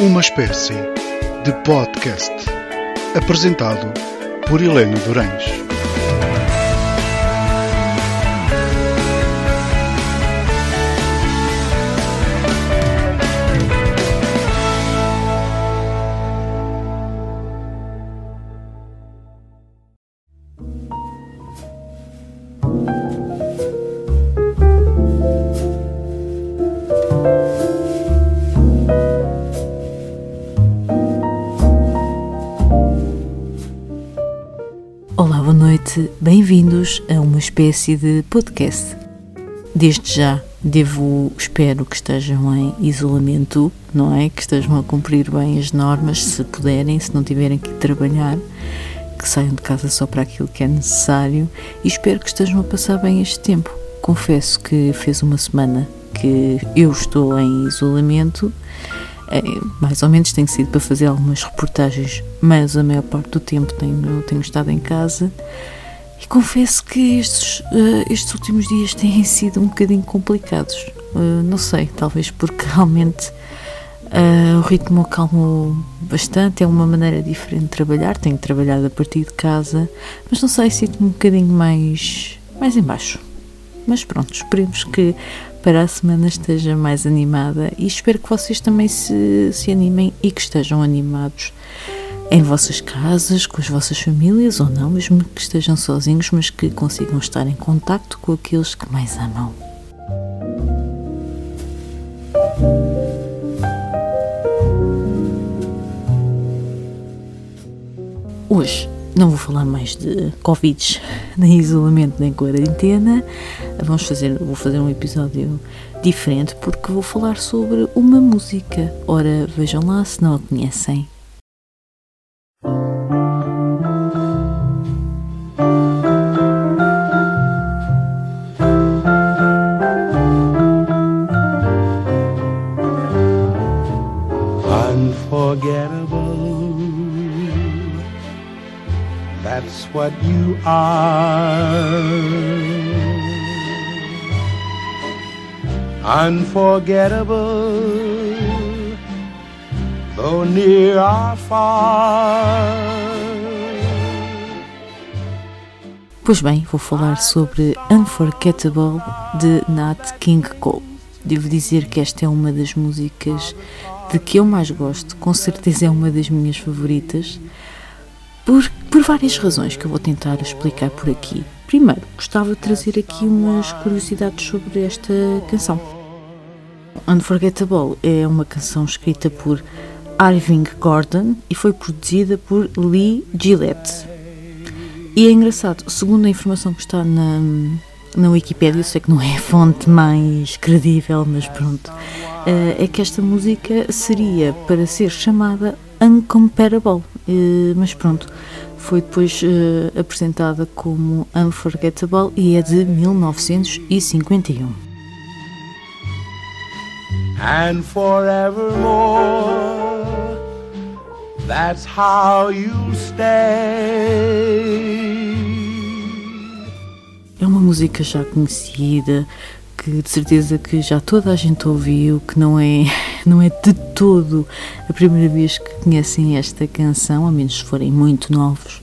Uma espécie de podcast apresentado por Helena Durães. Noite, bem-vindos a uma espécie de podcast. Desde já, devo, espero que estejam em isolamento, não é? Que estejam a cumprir bem as normas, se puderem, se não tiverem que trabalhar, que saiam de casa só para aquilo que é necessário e espero que estejam a passar bem este tempo. Confesso que fez uma semana que eu estou em isolamento é, mais ou menos tenho sido para fazer algumas reportagens, mas a maior parte do tempo tenho, tenho estado em casa e confesso que estes, uh, estes últimos dias têm sido um bocadinho complicados. Uh, não sei, talvez porque realmente uh, o ritmo calmou bastante, é uma maneira diferente de trabalhar, tenho trabalhado a partir de casa, mas não sei, sinto-me um bocadinho mais, mais em baixo. Mas pronto, esperemos que para a semana esteja mais animada e espero que vocês também se, se animem e que estejam animados em vossas casas, com as vossas famílias ou não, mesmo que estejam sozinhos, mas que consigam estar em contacto com aqueles que mais amam. Hoje não vou falar mais de Covid, nem isolamento, nem quarentena. Vamos fazer, vou fazer um episódio diferente porque vou falar sobre uma música. Ora, vejam lá se não a conhecem. That's what you are. Unforgettable, though near or far. Pois bem, vou falar sobre Unforgettable de Nat King Cole. Devo dizer que esta é uma das músicas de que eu mais gosto, com certeza é uma das minhas favoritas por, por várias razões que eu vou tentar explicar por aqui. Primeiro, gostava de trazer aqui umas curiosidades sobre esta canção. Unforgettable é uma canção escrita por Irving Gordon e foi produzida por Lee Gillette. E é engraçado, segundo a informação que está na, na Wikipedia, sei que não é a fonte mais credível, mas pronto, eh, é que esta música seria para ser chamada Uncomparable, eh, mas pronto, foi depois uh, apresentada como Unforgettable e é de 1951. And forevermore, that's how you stay. É uma música já conhecida, que de certeza que já toda a gente ouviu, que não é, não é de todo a primeira vez que conhecem esta canção, a menos se forem muito novos.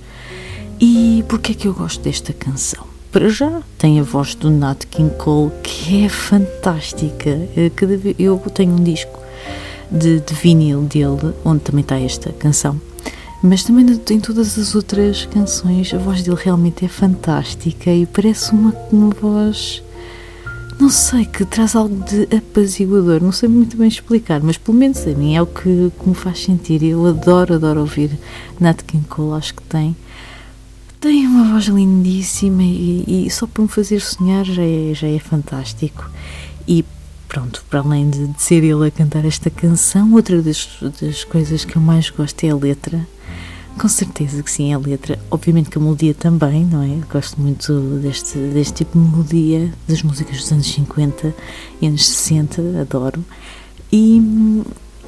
E porquê é que eu gosto desta canção? Para já tem a voz do Nat King Cole que é fantástica. Vez, eu tenho um disco de, de vinil dele onde também está esta canção. Mas também tem todas as outras canções, a voz dele realmente é fantástica e parece uma, uma voz não sei, que traz algo de apaziguador, não sei muito bem explicar, mas pelo menos a mim é o que, que me faz sentir. Eu adoro, adoro ouvir Nat King Cole, acho que tem. Tem uma voz lindíssima e, e só para me fazer sonhar já é, já é fantástico. E pronto, para além de, de ser ele a cantar esta canção, outra das, das coisas que eu mais gosto é a letra com certeza que sim, a letra. Obviamente que a melodia também, não é? gosto muito deste, deste tipo de melodia das músicas dos anos 50 e anos 60, adoro. E,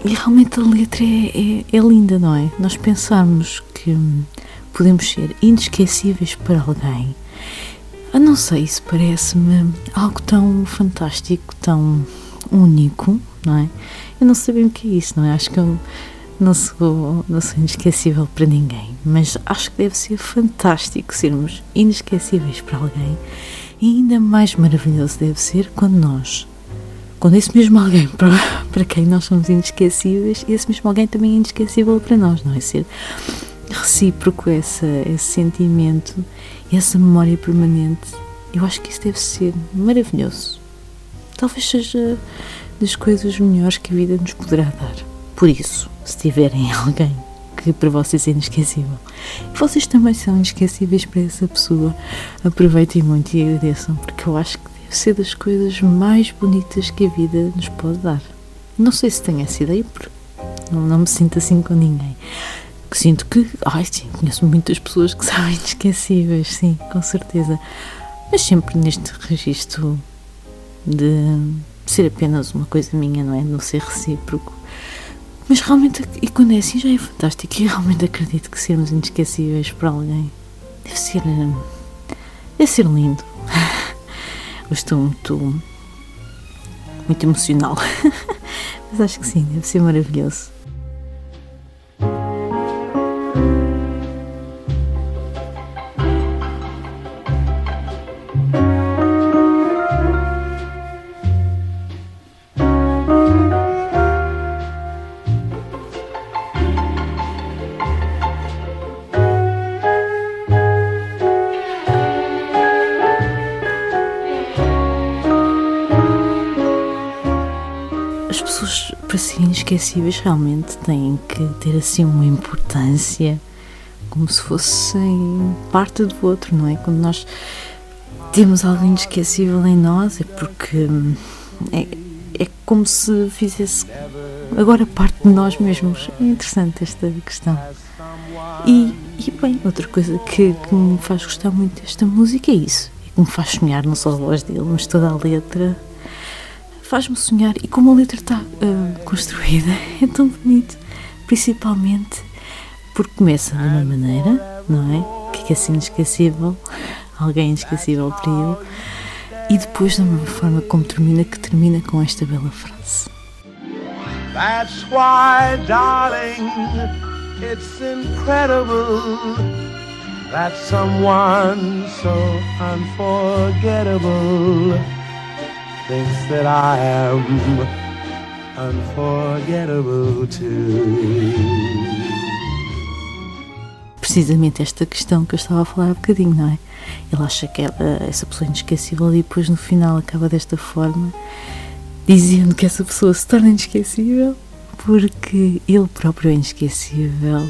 e realmente a letra é, é, é, linda, não é? Nós pensarmos que podemos ser inesquecíveis para alguém. Eu não sei, isso parece-me algo tão fantástico, tão único, não é? Eu não bem o que é isso, não é? Acho que eu não sou, não sou inesquecível para ninguém, mas acho que deve ser fantástico sermos inesquecíveis para alguém e ainda mais maravilhoso deve ser quando nós, quando esse mesmo alguém para, para quem nós somos inesquecíveis, esse mesmo alguém também é inesquecível para nós, não é? Ser recíproco essa, esse sentimento, essa memória permanente, eu acho que isso deve ser maravilhoso. Talvez seja das coisas melhores que a vida nos poderá dar. Por isso, se tiverem alguém que para vocês é inesquecível e vocês também são inesquecíveis para essa pessoa, aproveitem muito e agradeçam, porque eu acho que deve ser das coisas mais bonitas que a vida nos pode dar. Não sei se tenho essa ideia, porque não, não me sinto assim com ninguém. Sinto que, ai sim, conheço muitas pessoas que são inesquecíveis, sim, com certeza. Mas sempre neste registro de ser apenas uma coisa minha, não é? De não ser recíproco. Mas realmente, e quando é assim, já é fantástico. E realmente acredito que sermos inesquecíveis para alguém deve ser. deve ser lindo. Eu estou muito. muito emocional. Mas acho que sim, deve ser maravilhoso. Inesquecíveis, realmente têm que ter assim uma importância como se fossem parte do outro, não é? Quando nós temos algo inesquecível em nós, é porque é, é como se fizesse agora parte de nós mesmos. É interessante esta questão. E, e bem, outra coisa que, que me faz gostar muito desta música é isso. É que me faz sonhar não só a voz dele, mas toda a letra faz-me sonhar e como a letra está uh, construída é tão bonito, principalmente porque começa de uma maneira, não é? Que é assim inesquecível, alguém inesquecível para ele, e depois da mesma forma como termina, que termina com esta bela frase. That's why, darling, it's incredible that someone so unforgettable thinks that I am unforgettable too. Precisamente esta questão que eu estava a falar há bocadinho, não é? Ele acha que ela, essa pessoa é inesquecível e depois no final acaba desta forma, dizendo que essa pessoa se torna inesquecível porque ele próprio é inesquecível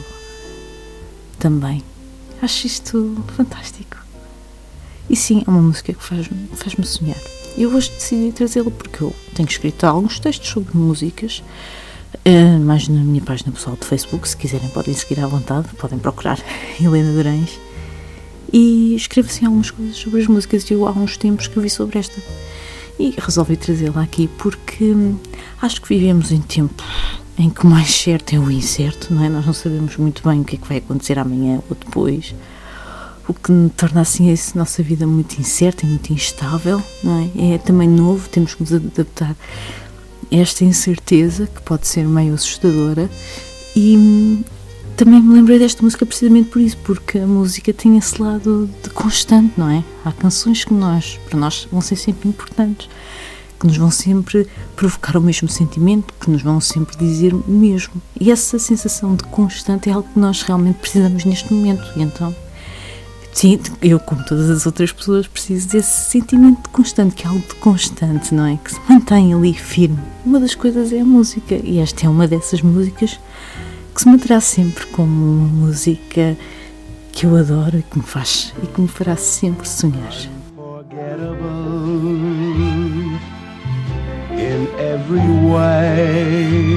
também. Acho isto fantástico. E sim, é uma música que faz-me faz sonhar. Eu hoje decidi trazê-la porque eu tenho escrito alguns textos sobre músicas, uh, mais na minha página pessoal de Facebook. Se quiserem, podem seguir à vontade, podem procurar Helena Durães. E escrevo assim algumas coisas sobre as músicas. Eu há uns tempos escrevi sobre esta e resolvi trazê-la aqui porque hum, acho que vivemos em tempo em que o mais certo é o incerto, não é? Nós não sabemos muito bem o que é que vai acontecer amanhã ou depois o que torna assim a nossa vida muito incerta e muito instável, não é? É também novo, temos que nos adaptar a esta incerteza que pode ser meio assustadora e também me lembrei desta música precisamente por isso, porque a música tem esse lado de constante, não é? Há canções que nós, para nós, vão ser sempre importantes, que nos vão sempre provocar o mesmo sentimento, que nos vão sempre dizer o mesmo. E essa sensação de constante é algo que nós realmente precisamos neste momento. E então Sim, eu, como todas as outras pessoas, preciso desse sentimento constante, que é algo de constante, não é? Que se mantém ali firme. Uma das coisas é a música, e esta é uma dessas músicas que se manterá sempre como uma música que eu adoro e que me faz e que me fará sempre sonhar. In every way.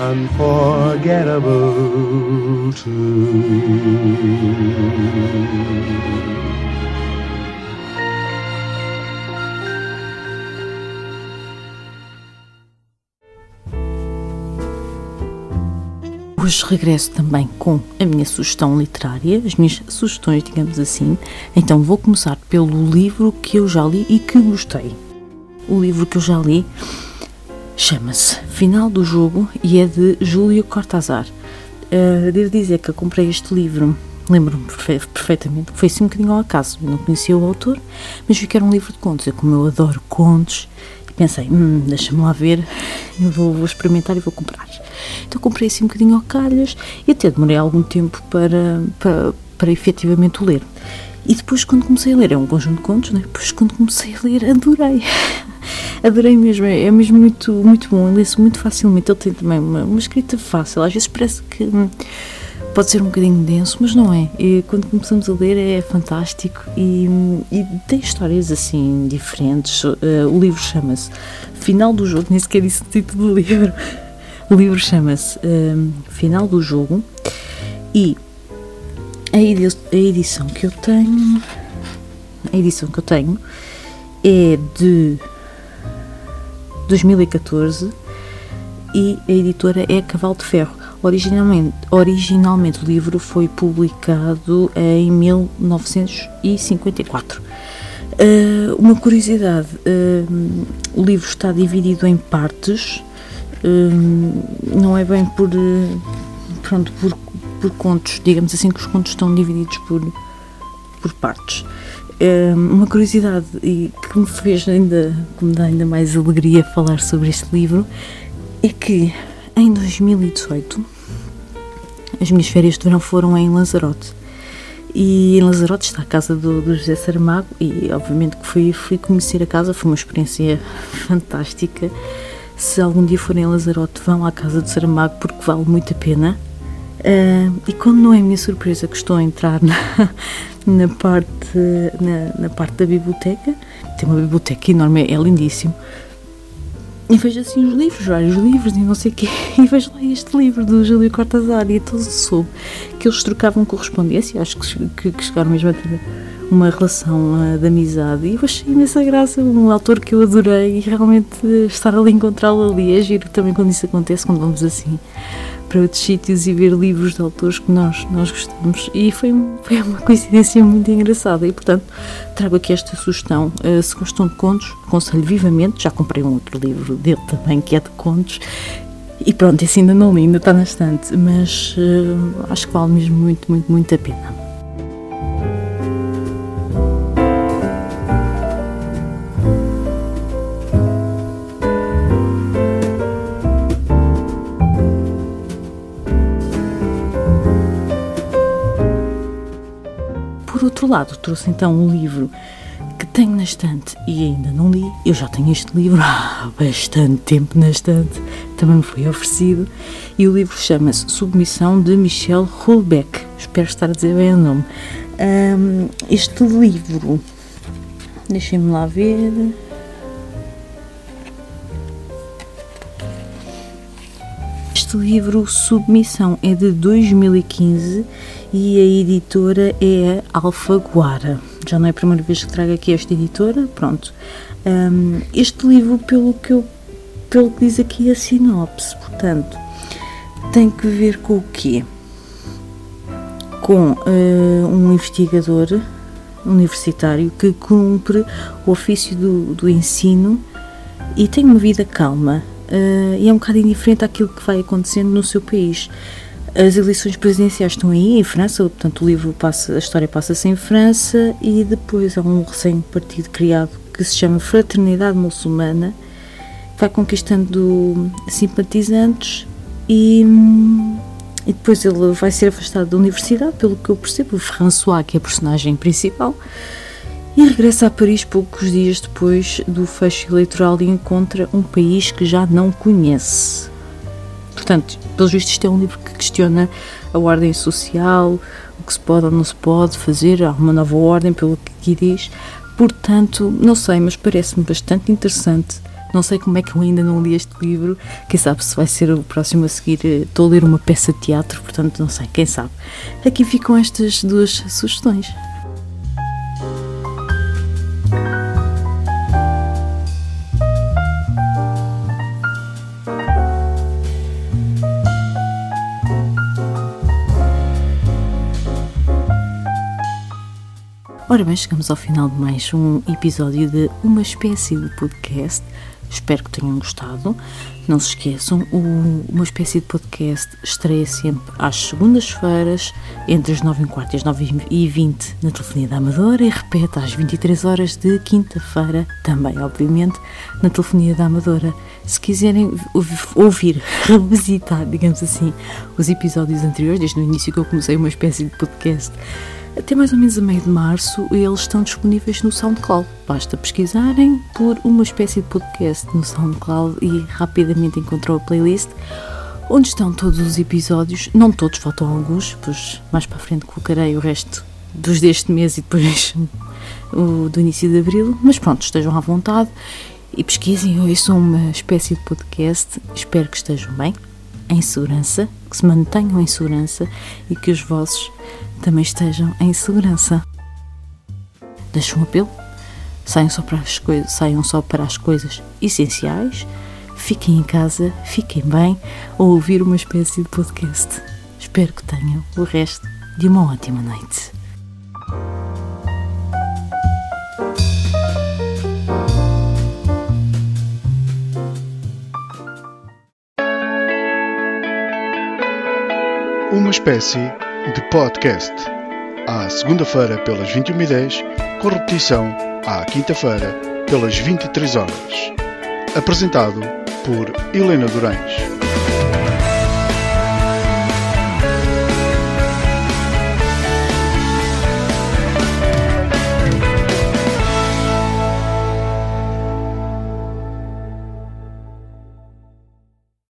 unforgettable too. Hoje regresso também com a minha sugestão literária, as minhas sugestões, digamos assim. Então vou começar pelo livro que eu já li e que gostei. O livro que eu já li chama-se Final do Jogo e é de Júlio Cortázar. Uh, devo dizer que eu comprei este livro, lembro-me perfeitamente, foi assim um bocadinho ao acaso. Eu não conhecia o autor, mas vi que era um livro de contos. Eu, como eu adoro contos, pensei, hum, deixa-me lá ver, eu vou, vou, experimentar e vou comprar. Então comprei assim um bocadinho ao calhas e até demorei algum tempo para, para, para efetivamente o ler. E depois, quando comecei a ler, é um conjunto de contos, né? depois, quando comecei a ler, adorei. adorei mesmo, é, é mesmo muito, muito bom, lê-se muito facilmente. Ele tem também uma, uma escrita fácil, às vezes parece que. Hum, pode ser um bocadinho denso, mas não é. E quando começamos a ler é fantástico e, e tem histórias assim diferentes. Uh, o livro chama-se Final do Jogo, nem sequer disse o título do livro. O livro chama-se uh, Final do Jogo e a, edi a edição que eu tenho, a edição que eu tenho é de 2014 e a editora é Cavalo de Ferro. Originalmente, originalmente o livro foi publicado em 1954. Uh, eh, uma curiosidade: uh, o livro está dividido em partes, uh, não é bem por, pronto, por, por contos, digamos assim, que os contos estão divididos por, por partes. uma curiosidade e que me fez ainda, que me dá ainda mais alegria falar sobre este livro é que em 2018, as minhas férias de verão foram em Lanzarote. E em Lanzarote está a casa do, do José Saramago e obviamente que fui, fui conhecer a casa, foi uma experiência fantástica. Se algum dia forem a Lanzarote, vão à casa do Saramago porque vale muito a pena. Uh, e quando não é minha surpresa que estou a entrar na, na, parte, na, na parte da biblioteca, tem uma biblioteca enorme, é lindíssimo e vejo assim os livros, vários livros e não sei o quê, e vejo lá este livro do Júlio Cortázar e então soube que eles trocavam correspondência, acho que, que, que chegaram mesmo a ter uma relação uh, de amizade e eu achei imensa graça, um autor que eu adorei e realmente estar ali encontrá-lo ali é giro também quando isso acontece, quando vamos assim para outros sítios e ver livros de autores que nós, nós gostamos. E foi, foi uma coincidência muito engraçada. E, portanto, trago aqui esta sugestão. Uh, se gostam de contos, aconselho vivamente. Já comprei um outro livro dele também, que é de contos. E pronto, esse ainda não li, ainda está na estante. Mas uh, acho que vale mesmo muito, muito, muito a pena. Lado, trouxe então um livro que tenho na estante e ainda não li. Eu já tenho este livro há bastante tempo na estante, também me foi oferecido. E o livro chama-se Submissão de Michel Houellebecq. Espero estar a dizer bem o nome. Um, este livro, deixem-me lá ver. Este livro, Submissão, é de 2015 e a editora é a Alfaguara. Já não é a primeira vez que trago aqui esta editora, pronto. Um, este livro, pelo que, eu, pelo que diz aqui a sinopse, portanto, tem que ver com o quê? Com uh, um investigador universitário que cumpre o ofício do, do ensino e tem uma vida calma uh, e é um bocado indiferente àquilo que vai acontecendo no seu país. As eleições presidenciais estão aí em França, portanto o livro passa, a história passa-se em França e depois há um recém-partido criado que se chama Fraternidade Muçulmana, que vai conquistando simpatizantes e, e depois ele vai ser afastado da universidade, pelo que eu percebo, François, que é a personagem principal, e regressa a Paris poucos dias depois do fecho eleitoral e encontra um país que já não conhece. Portanto, pelos vistos, isto é um livro que questiona a ordem social, o que se pode ou não se pode fazer, há uma nova ordem, pelo que aqui diz. Portanto, não sei, mas parece-me bastante interessante Não sei como é que eu ainda não li este livro, quem sabe se vai ser o próximo a seguir. Estou a ler uma peça de teatro, portanto, não sei, quem sabe. Aqui ficam estas duas sugestões. Ora bem, chegamos ao final de mais um episódio de uma espécie de podcast. Espero que tenham gostado. Não se esqueçam, o, uma espécie de podcast estreia sempre às segundas-feiras, entre as 9 h 15 e as 9 e 20 na Telefonia da Amadora e repete às 23 horas de quinta-feira, também, obviamente, na Telefonia da Amadora. Se quiserem ouvir, revisitar, digamos assim, os episódios anteriores, desde o início que eu comecei uma espécie de podcast até mais ou menos a meio de março, eles estão disponíveis no SoundCloud. Basta pesquisarem por uma espécie de podcast no SoundCloud e rapidamente encontram a playlist onde estão todos os episódios. Não todos, faltam alguns, pois mais para a frente colocarei o resto dos deste mês e depois o do início de abril. Mas pronto, estejam à vontade e pesquisem. Ouçam uma espécie de podcast. Espero que estejam bem, em segurança, que se mantenham em segurança e que os vossos também estejam em segurança. Deixo um apelo. Saiam só, para as coisas, saiam só para as coisas essenciais. Fiquem em casa, fiquem bem ou ouvir uma espécie de podcast. Espero que tenham o resto de uma ótima noite. Uma espécie de podcast. À segunda-feira pelas 21h10, com repetição à quinta-feira pelas 23 horas. Apresentado por Helena Durães.